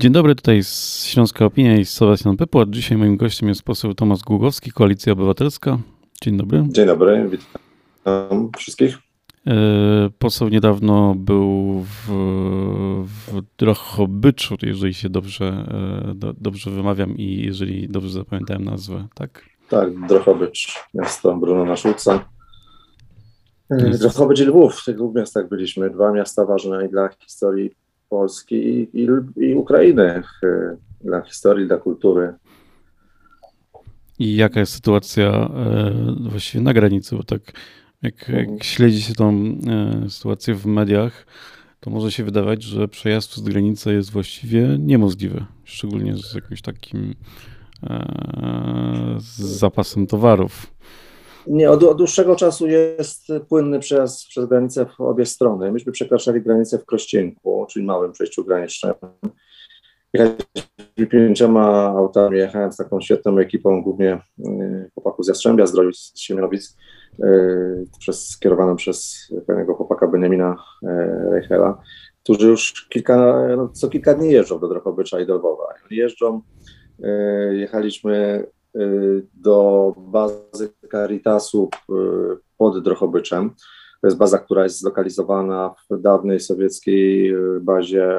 Dzień dobry, tutaj z Śląska Opinia i Sebastian Pypłat. Dzisiaj moim gościem jest poseł Tomasz Głogowski, Koalicja Obywatelska. Dzień dobry. Dzień dobry, witam wszystkich. E, poseł niedawno był w, w Drohobyczu, jeżeli się dobrze, e, do, dobrze wymawiam i jeżeli dobrze zapamiętałem nazwę, tak? Tak, Drohobycz, miasto Brunona Szulca. Drohobycz i Lwów, w tych dwóch miastach byliśmy. Dwa miasta ważne i dla historii Polski i, i, i Ukrainy, dla historii, dla kultury. I jaka jest sytuacja e, właściwie na granicy, bo tak jak, jak mhm. śledzi się tą e, sytuację w mediach, to może się wydawać, że przejazd przez granicę jest właściwie niemożliwy, szczególnie z jakimś takim e, z zapasem towarów. Nie, od, od, dłuższego czasu jest płynny przejazd przez granicę w obie strony. Myśmy przekraczali granicę w Krościenku, czyli małym przejściu granicznym. Jechaliśmy pięcioma autami, jechałem z taką świetną ekipą, głównie y, chłopaków z Jastrzębia, z z Siemianowic, y, przez, skierowaną przez pewnego chłopaka Benjamina y, Reichela, którzy już kilka, no, co kilka dni jeżdżą do Drohobycza i do Lwowa. Jeżdżą, jechaliśmy do bazy Caritasu y, pod Drohobyczem. To jest baza, która jest zlokalizowana w dawnej sowieckiej y, bazie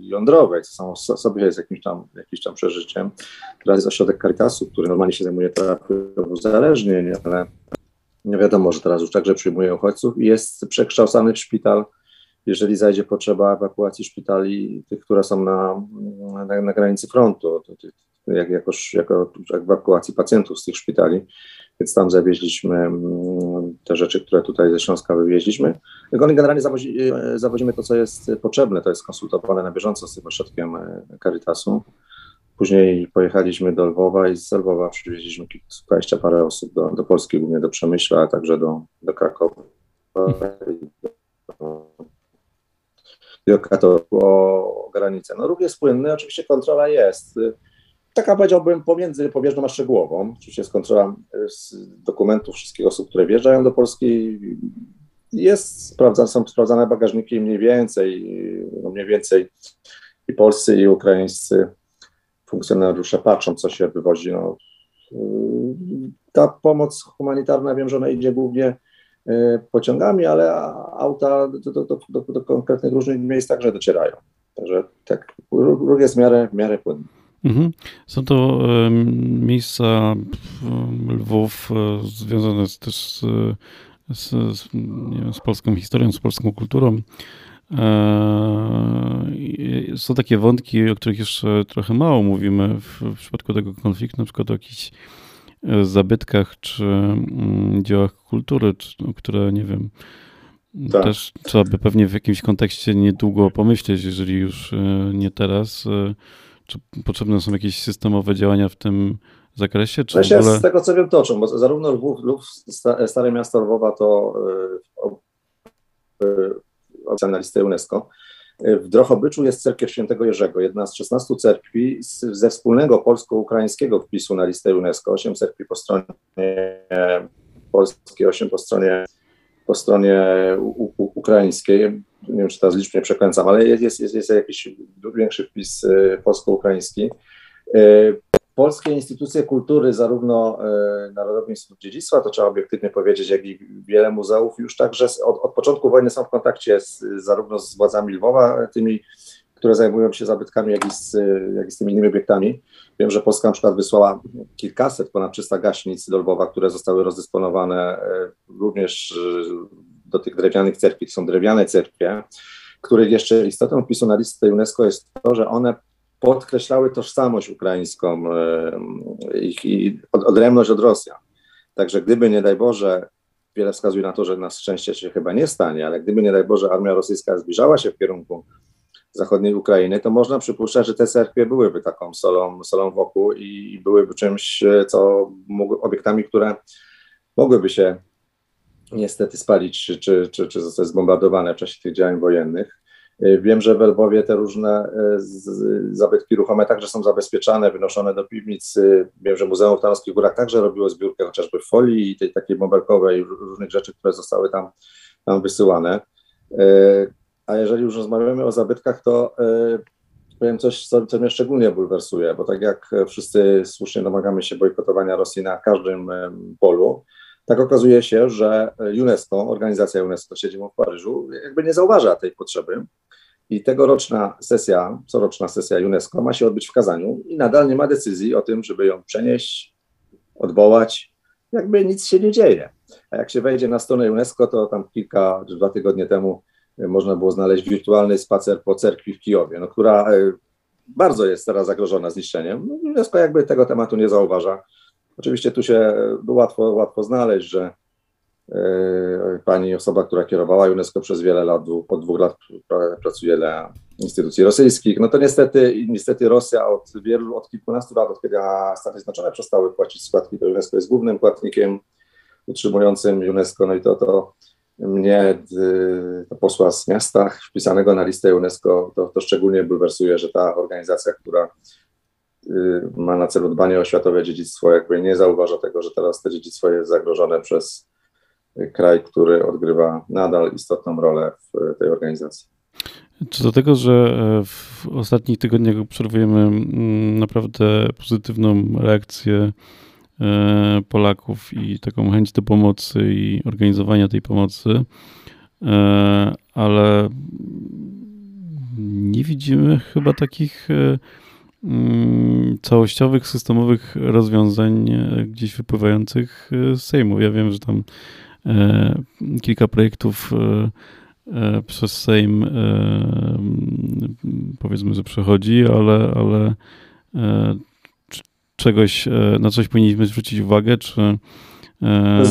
jądrowej, co samo sobie jest jakimś tam, jakimś tam przeżyciem. Teraz jest ośrodek Caritasu, który normalnie się zajmuje terapią uzależnień, ale nie wiadomo, że teraz już także przyjmuje uchodźców i jest przekształcany w szpital, jeżeli zajdzie potrzeba ewakuacji szpitali, tych, które są na, na, na granicy frontu, jak, jakoś, jako ewakuacji pacjentów z tych szpitali, więc tam zawieźliśmy mm, te rzeczy, które tutaj ze Śląska wywieźliśmy. Generalnie zawozi, e, zawozimy to, co jest potrzebne, to jest konsultowane na bieżąco z tym ośrodkiem e, Caritasu. Później pojechaliśmy do Lwowa i z Lwowa przywieźliśmy kilka parę osób do, do Polski, głównie do Przemyśla, a także do, do Krakowa i do, o granicę. No ruch jest płynny, oczywiście kontrola jest taka powiedziałbym pomiędzy powierzchnią a szczegółową. Oczywiście jest kontrola e, z dokumentów wszystkich osób, które wjeżdżają do Polski. Jest są sprawdzane bagażniki mniej więcej, no mniej więcej i polscy, i ukraińscy funkcjonariusze patrzą, co się wywozi. No, ta pomoc humanitarna, wiem, że ona idzie głównie e, pociągami, ale auta do, do, do, do konkretnych różnych miejsc także docierają. Także tak, ruch jest w miarę, w miarę płynny. Mhm. Są to miejsca Lwów e, związane z, też z, z, z, wiem, z polską historią, z polską kulturą. E, są takie wątki, o których jeszcze trochę mało mówimy w, w przypadku tego konfliktu, na przykład o jakichś e, zabytkach czy mm, dziełach kultury, czy, no, które nie wiem, tak. też trzeba by pewnie w jakimś kontekście niedługo pomyśleć, jeżeli już nie teraz czy potrzebne są jakieś systemowe działania w tym zakresie? Czy no się ogóle... z tego co wiem toczą, bo zarówno Lwów, Lwów Stare Miasto Lwowa to yy, na listę UNESCO. W Drohobyczu jest cerkiew świętego Jerzego, jedna z 16 cerkwi ze wspólnego polsko-ukraińskiego wpisu na listę UNESCO. Osiem cerkwi po stronie polskiej, osiem po stronie, po stronie u, u, ukraińskiej nie wiem, czy teraz liczb nie przekręcam, ale jest, jest, jest jakiś większy wpis e, polsko-ukraiński. E, polskie instytucje kultury, zarówno e, Narodowy Instytut Dziedzictwa, to trzeba obiektywnie powiedzieć, jak i wiele muzeów już także od, od początku wojny są w kontakcie z, zarówno z władzami Lwowa, tymi, które zajmują się zabytkami, jak i, z, jak i z tymi innymi obiektami. Wiem, że Polska na przykład wysłała kilkaset, ponad 300 gaśnic do Lwowa, które zostały rozdysponowane również do tych drewnianych cerkwi. To są drewniane cerkwie, których jeszcze istotą wpisu na listę UNESCO jest to, że one podkreślały tożsamość ukraińską ich i odrębność od Rosjan. Także gdyby nie daj Boże, wiele wskazuje na to, że na szczęście się chyba nie stanie, ale gdyby nie daj Boże armia rosyjska zbliżała się w kierunku zachodniej Ukrainy, to można przypuszczać, że te cerkwie byłyby taką solą, solą wokół i byłyby czymś, co obiektami, które mogłyby się niestety spalić czy, czy, czy, zostać zbombardowane w czasie tych działań wojennych. Y, wiem, że w Lwowie te różne y, zabytki ruchome także są zabezpieczane, wynoszone do piwnicy. Wiem, że Muzeum w Tarnowskich Górach także robiło zbiórkę chociażby folii i tej takiej bąbelkowej, różnych rzeczy, które zostały tam, tam wysyłane. Y, a jeżeli już rozmawiamy o zabytkach, to powiem coś, co, co mnie szczególnie bulwersuje, bo tak jak wszyscy słusznie domagamy się bojkotowania Rosji na każdym polu, tak okazuje się, że UNESCO, organizacja UNESCO siedzibą w Paryżu, jakby nie zauważa tej potrzeby. I tegoroczna sesja, coroczna sesja UNESCO ma się odbyć w Kazaniu i nadal nie ma decyzji o tym, żeby ją przenieść, odwołać. Jakby nic się nie dzieje. A jak się wejdzie na stronę UNESCO, to tam kilka, dwa tygodnie temu można było znaleźć wirtualny spacer po cerkwi w Kijowie, no, która e, bardzo jest teraz zagrożona zniszczeniem. No, UNESCO jakby tego tematu nie zauważa. Oczywiście tu się łatwo, łatwo znaleźć, że e, pani osoba, która kierowała UNESCO przez wiele lat, po dwóch lat pracuje dla instytucji rosyjskich. No to niestety, niestety Rosja od wielu, od kilkunastu lat, od kiedy Stany Zjednoczone przestały płacić składki do UNESCO, jest głównym płatnikiem utrzymującym UNESCO. No i to, to mnie, to posła z miasta wpisanego na listę UNESCO, to, to szczególnie bulwersuje, że ta organizacja, która ma na celu dbanie o światowe dziedzictwo, jakby nie zauważa tego, że teraz to dziedzictwo jest zagrożone przez kraj, który odgrywa nadal istotną rolę w tej organizacji. Czy do tego, że e, w ostatnich tygodniach obserwujemy mm, naprawdę pozytywną reakcję E, Polaków i taką chęć do pomocy i organizowania tej pomocy, e, ale nie widzimy chyba takich całościowych, systemowych rozwiązań gdzieś wypływających z Sejmu. Ja wiem, że tam kilka projektów przez Sejm powiedzmy, że przechodzi, ale, ale czegoś, e, na coś powinniśmy zwrócić uwagę, czy... E,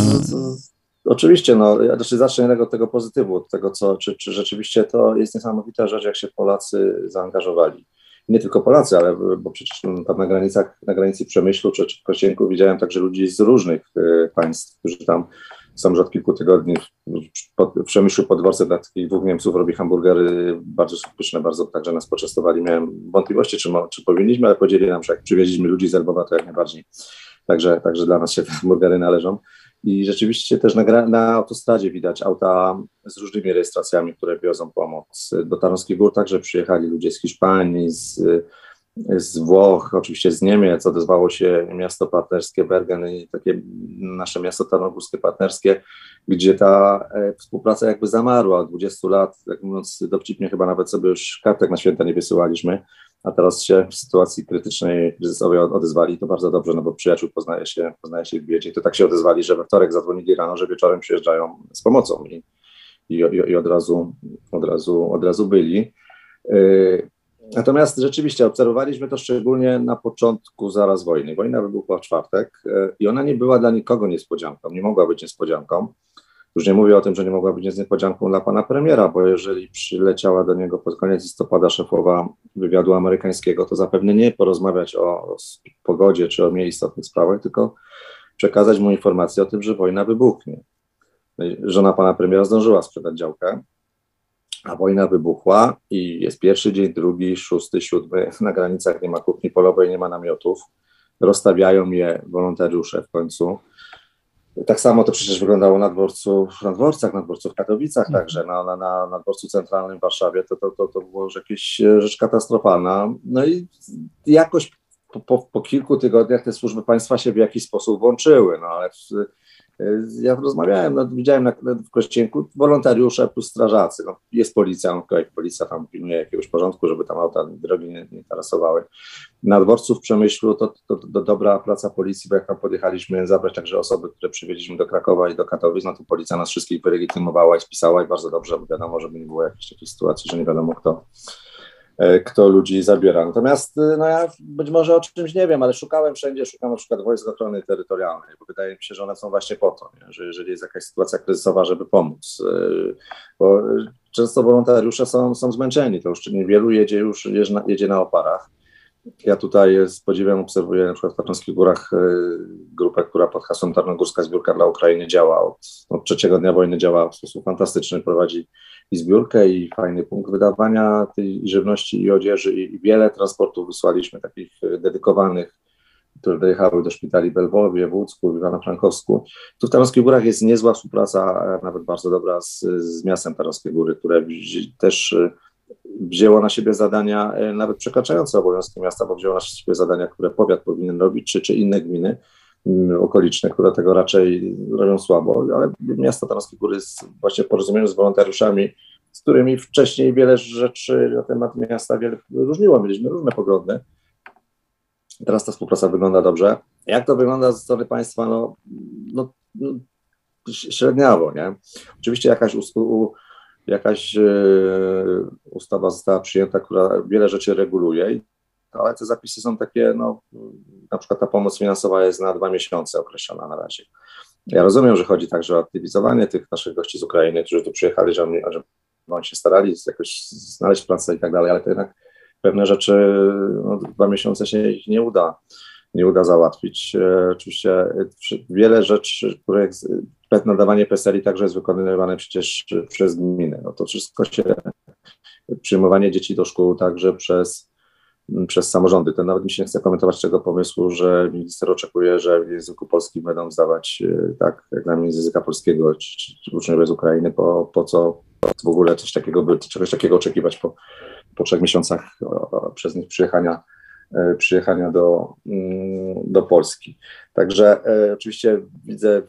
oczywiście, no, ja znaczy zacznę od tego pozytywu, od tego, co, czy, czy rzeczywiście to jest niesamowita rzecz, jak się Polacy zaangażowali. Nie tylko Polacy, ale bo przecież tam na granicach, na granicy Przemyślu czy, czy w Kościenku widziałem także ludzi z różnych y, państw, którzy tam są już od kilku tygodni w Przemyślu pod dworcem dla takich dwóch Niemców robi hamburgery bardzo pyszne, bardzo także nas poczęstowali. Miałem wątpliwości, czy, czy powinniśmy, ale podzielili nam, że jak przywieźliśmy ludzi z Elbowa, to jak najbardziej. Także, także dla nas się hamburgery należą. I rzeczywiście też na, na autostradzie widać auta z różnymi rejestracjami, które wiozą pomoc. Do Tarnowskich Gór także przyjechali ludzie z Hiszpanii, z z Włoch, oczywiście z Niemiec, odezwało się miasto partnerskie Bergen i takie nasze miasto tarnogórskie partnerskie, gdzie ta e, współpraca jakby zamarła. Od 20 lat, tak mówiąc dowcipnie, chyba nawet sobie już kartek na święta nie wysyłaliśmy, a teraz się w sytuacji krytycznej, kryzysowej odezwali, to bardzo dobrze, no bo przyjaciół poznaje się, poznaje się w biedzie, to tak się odezwali, że we wtorek zadzwonili rano, że wieczorem przyjeżdżają z pomocą i, i, i od, razu, od, razu, od razu byli. E, Natomiast rzeczywiście obserwowaliśmy to szczególnie na początku zaraz wojny. Wojna wybuchła w czwartek e, i ona nie była dla nikogo niespodzianką, nie mogła być niespodzianką. Już nie mówię o tym, że nie mogła być niespodzianką dla pana premiera, bo jeżeli przyleciała do niego pod koniec listopada szefowa wywiadu amerykańskiego, to zapewne nie porozmawiać o, pogodzie czy o mniej istotnych sprawach, tylko przekazać mu informację o tym, że wojna wybuchnie. Żona pana premiera zdążyła sprzedać działkę, a wojna wybuchła i jest pierwszy dzień, drugi, szósty, siódmy, na granicach nie ma kuchni polowej, nie ma namiotów, rozstawiają je wolontariusze w końcu. Tak samo to przecież wyglądało na dworcu, na dworcach, na dworcu w Katowicach mhm. także, na, na, na, na dworcu centralnym w Warszawie, to, to, to, to było już jakaś rzecz katastrofalna. No i jakoś po, po, po kilku tygodniach te służby państwa się w jakiś sposób włączyły, no ale w, ja rozmawiałem, no, widziałem na, w Kościenku wolontariusze plus strażacy. No, jest policja, no, policja tam pilnuje jakiegoś porządku, żeby tam auta drogi nie, nie interesowały. Na dworcu w Przemyślu to, to, to, to, dobra praca policji, bo jak tam podjechaliśmy zabrać także osoby, które przywieźliśmy do Krakowa i do Katowic, no to policja nas wszystkich wylegitymowała i spisała i bardzo dobrze, bo wiadomo, żeby nie było jakiejś takiej sytuacji, że nie wiadomo kto kto ludzi zabiera. Natomiast e, no ja być może o czymś nie wiem, ale szukałem wszędzie, szukam na przykład wojsk ochrony terytorialnej, bo wydaje mi się, że one są właśnie po to, że jeżeli jest jakaś sytuacja kryzysowa, żeby pomóc. E, bo często wolontariusze są, są zmęczeni, to już niewielu jedzie już jedzie na, jedzie na oparach. Ja tutaj z podziwem obserwuję na przykład w Tarnowskich Górach grupę, która pod hasłem Tarnogórska Zbiórka dla Ukrainy działa od, od trzeciego dnia wojny, działa w sposób fantastyczny, prowadzi i zbiórkę, i fajny punkt wydawania tej żywności i odzieży, i wiele transportów wysłaliśmy takich e, dedykowanych, które dojechały do szpitali w Lwowie, w Łódzku, w Ivano-Frankowsku. Tu w Tarnowskich Górach jest niezła współpraca, nawet bardzo dobra z, z miastem Tarnowskie Góry, które też e, wzięło na siebie zadania nawet przekraczające obowiązki miasta, bo wzięło na siebie zadania, które powiat powinien robić, czy, czy inne gminy okoliczne, które tego raczej robią słabo, ale miasto Tarnowskie Góry jest właśnie w porozumieniu z wolontariuszami z którymi wcześniej wiele rzeczy na temat miasta wiele różniło. Mieliśmy różne poglądy. Teraz ta współpraca wygląda dobrze. Jak to wygląda ze strony państwa? No, no, no średniawo, nie? Oczywiście jakaś, u, jakaś e, ustawa została przyjęta, która wiele rzeczy reguluje, ale te zapisy są takie, no, na przykład ta pomoc finansowa jest na dwa miesiące określona na razie. Ja rozumiem, że chodzi także o aktywizowanie tych naszych gości z Ukrainy, którzy tu przyjechali, że, że no, się starali jakoś znaleźć pracę i tak dalej, ale to jednak pewne rzeczy no, dwa miesiące się nie uda, nie uda załatwić. E, oczywiście wiele rzeczy, które nadawanie PESEL-i także jest wykonywane przecież przez gminę. No to wszystko się, przyjmowanie dzieci do szkół także przez, przez samorządy. To nawet mi się nie chce komentować tego pomysłu, że minister oczekuje, że w języku polskim będą zdawać e, tak egzamin z języka polskiego, czy, czy uczniowie z Ukrainy, po, po co w ogóle coś takiego, czegoś takiego oczekiwać po, po trzech miesiącach przez nich przyjechania, przyjechania do, mm, do Polski. Także e, oczywiście widzę,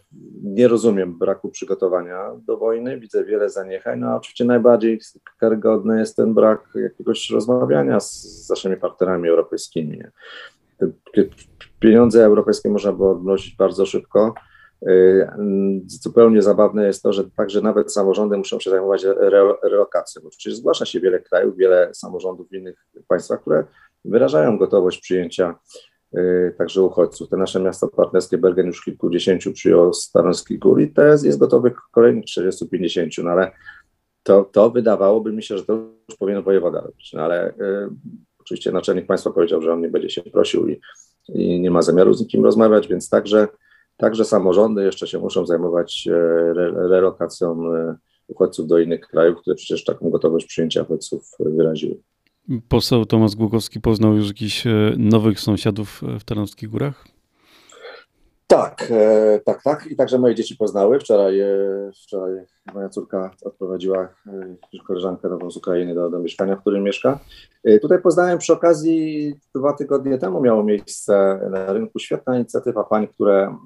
nie rozumiem braku przygotowania do wojny, widzę wiele zaniechań, no a oczywiście najbardziej karygodny jest ten brak jakiegoś rozmawiania z, z naszymi partnerami europejskimi. Pieniądze europejskie można było odnosić bardzo szybko, Y, zupełnie zabawne jest to, że także nawet samorządy muszą się zajmować relokacją, bo przecież zgłasza się wiele krajów, wiele samorządów w innych państwach, które wyrażają gotowość przyjęcia y, także uchodźców. Te nasze miasto partnerskie Bergen już kilkudziesięciu przyjął Staroński Gór i teraz jest gotowy kolejnych 40-50, no ale to, to wydawałoby mi się, że to już powinien wojewoda robić, no ale y, oczywiście naczelnik państwa powiedział, że on nie będzie się prosił i, i nie ma zamiaru z nikim rozmawiać, więc także Także samorządy jeszcze się muszą zajmować e, relokacją e, uchodźców do innych krajów, które przecież taką gotowość przyjęcia uchodźców wyraziły. Poseł Tomasz Głogowski poznał już jakichś e, nowych sąsiadów w Tarnowskich Górach? Tak, e, tak, tak. I także moje dzieci poznały. Wczoraj, e, wczoraj moja córka odprowadziła e, koleżankę nową z Ukrainy do, do mieszkania, w którym mieszka. Tutaj poznałem przy okazji, dwa tygodnie temu miało miejsce na rynku świetna inicjatywa pań, które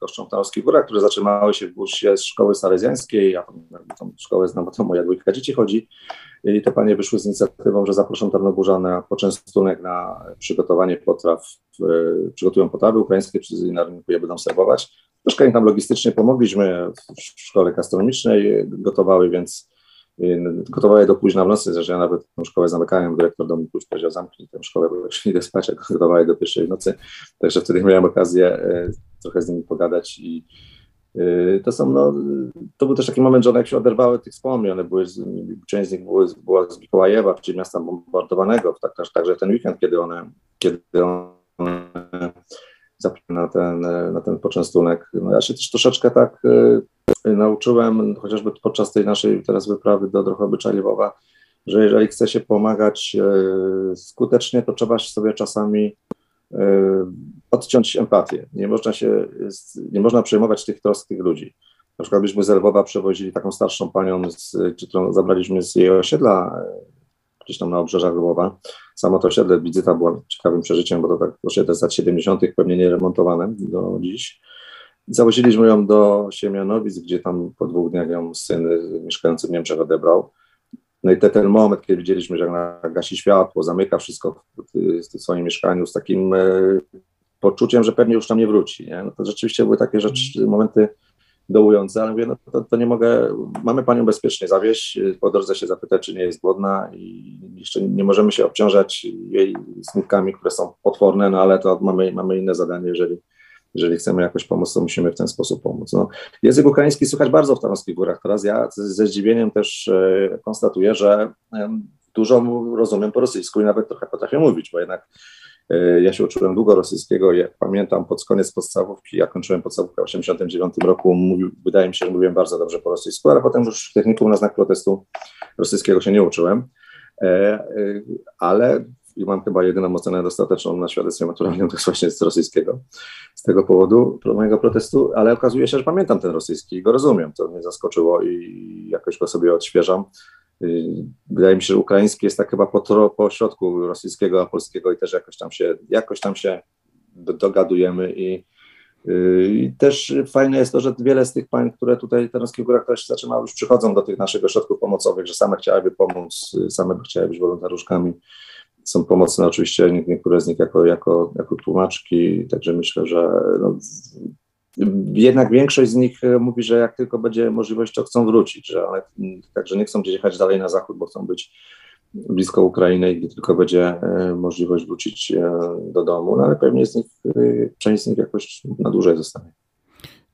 goszczą w Tarnowskich Górach, które zatrzymały się w busie z szkoły salezjańskiej. Ja tą szkołę znam, bo to moja dwójka dzieci chodzi. I te panie wyszły z inicjatywą, że zaproszą Tarnogórzan na poczęstunek na przygotowanie potraw, przygotują potrawy ukraińskie, czy na rynku je będą serwować. Troszkę im tam logistycznie pomogliśmy w szkole gastronomicznej, gotowały, więc gotowały do późna w nocy, że ja nawet tę szkołę zamykałem, dyrektor do mnie już powiedział zamknij tę szkołę, bo już idę spać, jak gotowały do pierwszej nocy, także wtedy miałem okazję e, trochę z nimi pogadać i to są, no, to był też taki moment, że one jak się oderwały tych wspomnień, one były, część z nich były, była z Mikołajewa, czyli miasta bombardowanego, tak, także ten weekend, kiedy one, kiedy one na ten, na ten poczęstunek. No ja się też troszeczkę tak y, nauczyłem, chociażby podczas tej naszej teraz wyprawy do Drochoby Lwowa, że jeżeli chce się pomagać y, skutecznie, to trzeba sobie czasami y, odciąć empatię. Nie można się, nie można przejmować tych trosk tych ludzi. Na przykład byśmy z Lwowa przewozili taką starszą panią, z, którą zabraliśmy z jej osiedla gdzieś tam na obrzeżach Lwowa. Samo to osiedle, wizyta była ciekawym przeżyciem, bo to tak osiedle z lat 70. pewnie nie remontowane do dziś. Zawoziliśmy ją do Siemianowic, gdzie tam po dwóch dniach ją syn mieszkający w Niemczech odebrał. No i te, ten moment, kiedy widzieliśmy, że jak gasi światło, zamyka wszystko w, w, swoim mieszkaniu z takim e, poczuciem, że pewnie już tam nie wróci. Nie? No to rzeczywiście były takie rzeczy, momenty dołujące, ale mówię, no to, to, nie mogę, mamy panią bezpiecznie zawieść, po drodze się zapytać, czy nie jest głodna i jeszcze nie możemy się obciążać jej smutkami, które są potworne, no ale to mamy, mamy inne zadanie, jeżeli, jeżeli chcemy jakoś pomóc, to musimy w ten sposób pomóc. No, język ukraiński słychać bardzo w Tarnowskich Górach. Teraz ja ze zdziwieniem też e, konstatuję, że dużo rozumiem po rosyjsku i nawet trochę potrafię mówić, bo jednak E, ja się uczyłem długo rosyjskiego, jak pamiętam pod koniec podstawówki, ja kończyłem podstawówkę w 1989 roku, mówił, wydaje mi się, że mówiłem bardzo dobrze po rosyjsku, ale potem już w technikum na znak protestu rosyjskiego się nie uczyłem, e, ale i mam chyba jedyną ocenę dostateczną na świadectwie maturalnym, to jest właśnie z rosyjskiego, z tego powodu mojego protestu, ale okazuje się, że pamiętam ten rosyjski i go rozumiem, to mnie zaskoczyło i jakoś go sobie odświeżam. Wydaje mi się, że ukraiński jest tak chyba po, po środku rosyjskiego a polskiego i też jakoś tam się, jakoś tam się dogadujemy i, i też fajne jest to, że wiele z tych pań, które tutaj w Tarnowskich Górach też zaczynały, już przychodzą do tych naszych ośrodków pomocowych, że same chciałyby pomóc, same by chciały być wolontariuszkami. Są pomocne oczywiście niektóre z nich jako, jako, jako tłumaczki, także myślę, że no, jednak większość z nich e, mówi, że jak tylko będzie możliwość, to chcą wrócić, że one także nie chcą gdzieś jechać dalej na zachód, bo chcą być blisko Ukrainy i gdy tylko będzie e, możliwość wrócić e, do domu, no ale pewnie z nich, część z nich jakoś na dłużej zostanie.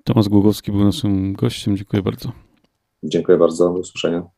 Tomasz Głogowski był naszym gościem. Dziękuję bardzo. Dziękuję bardzo. Do usłyszenia.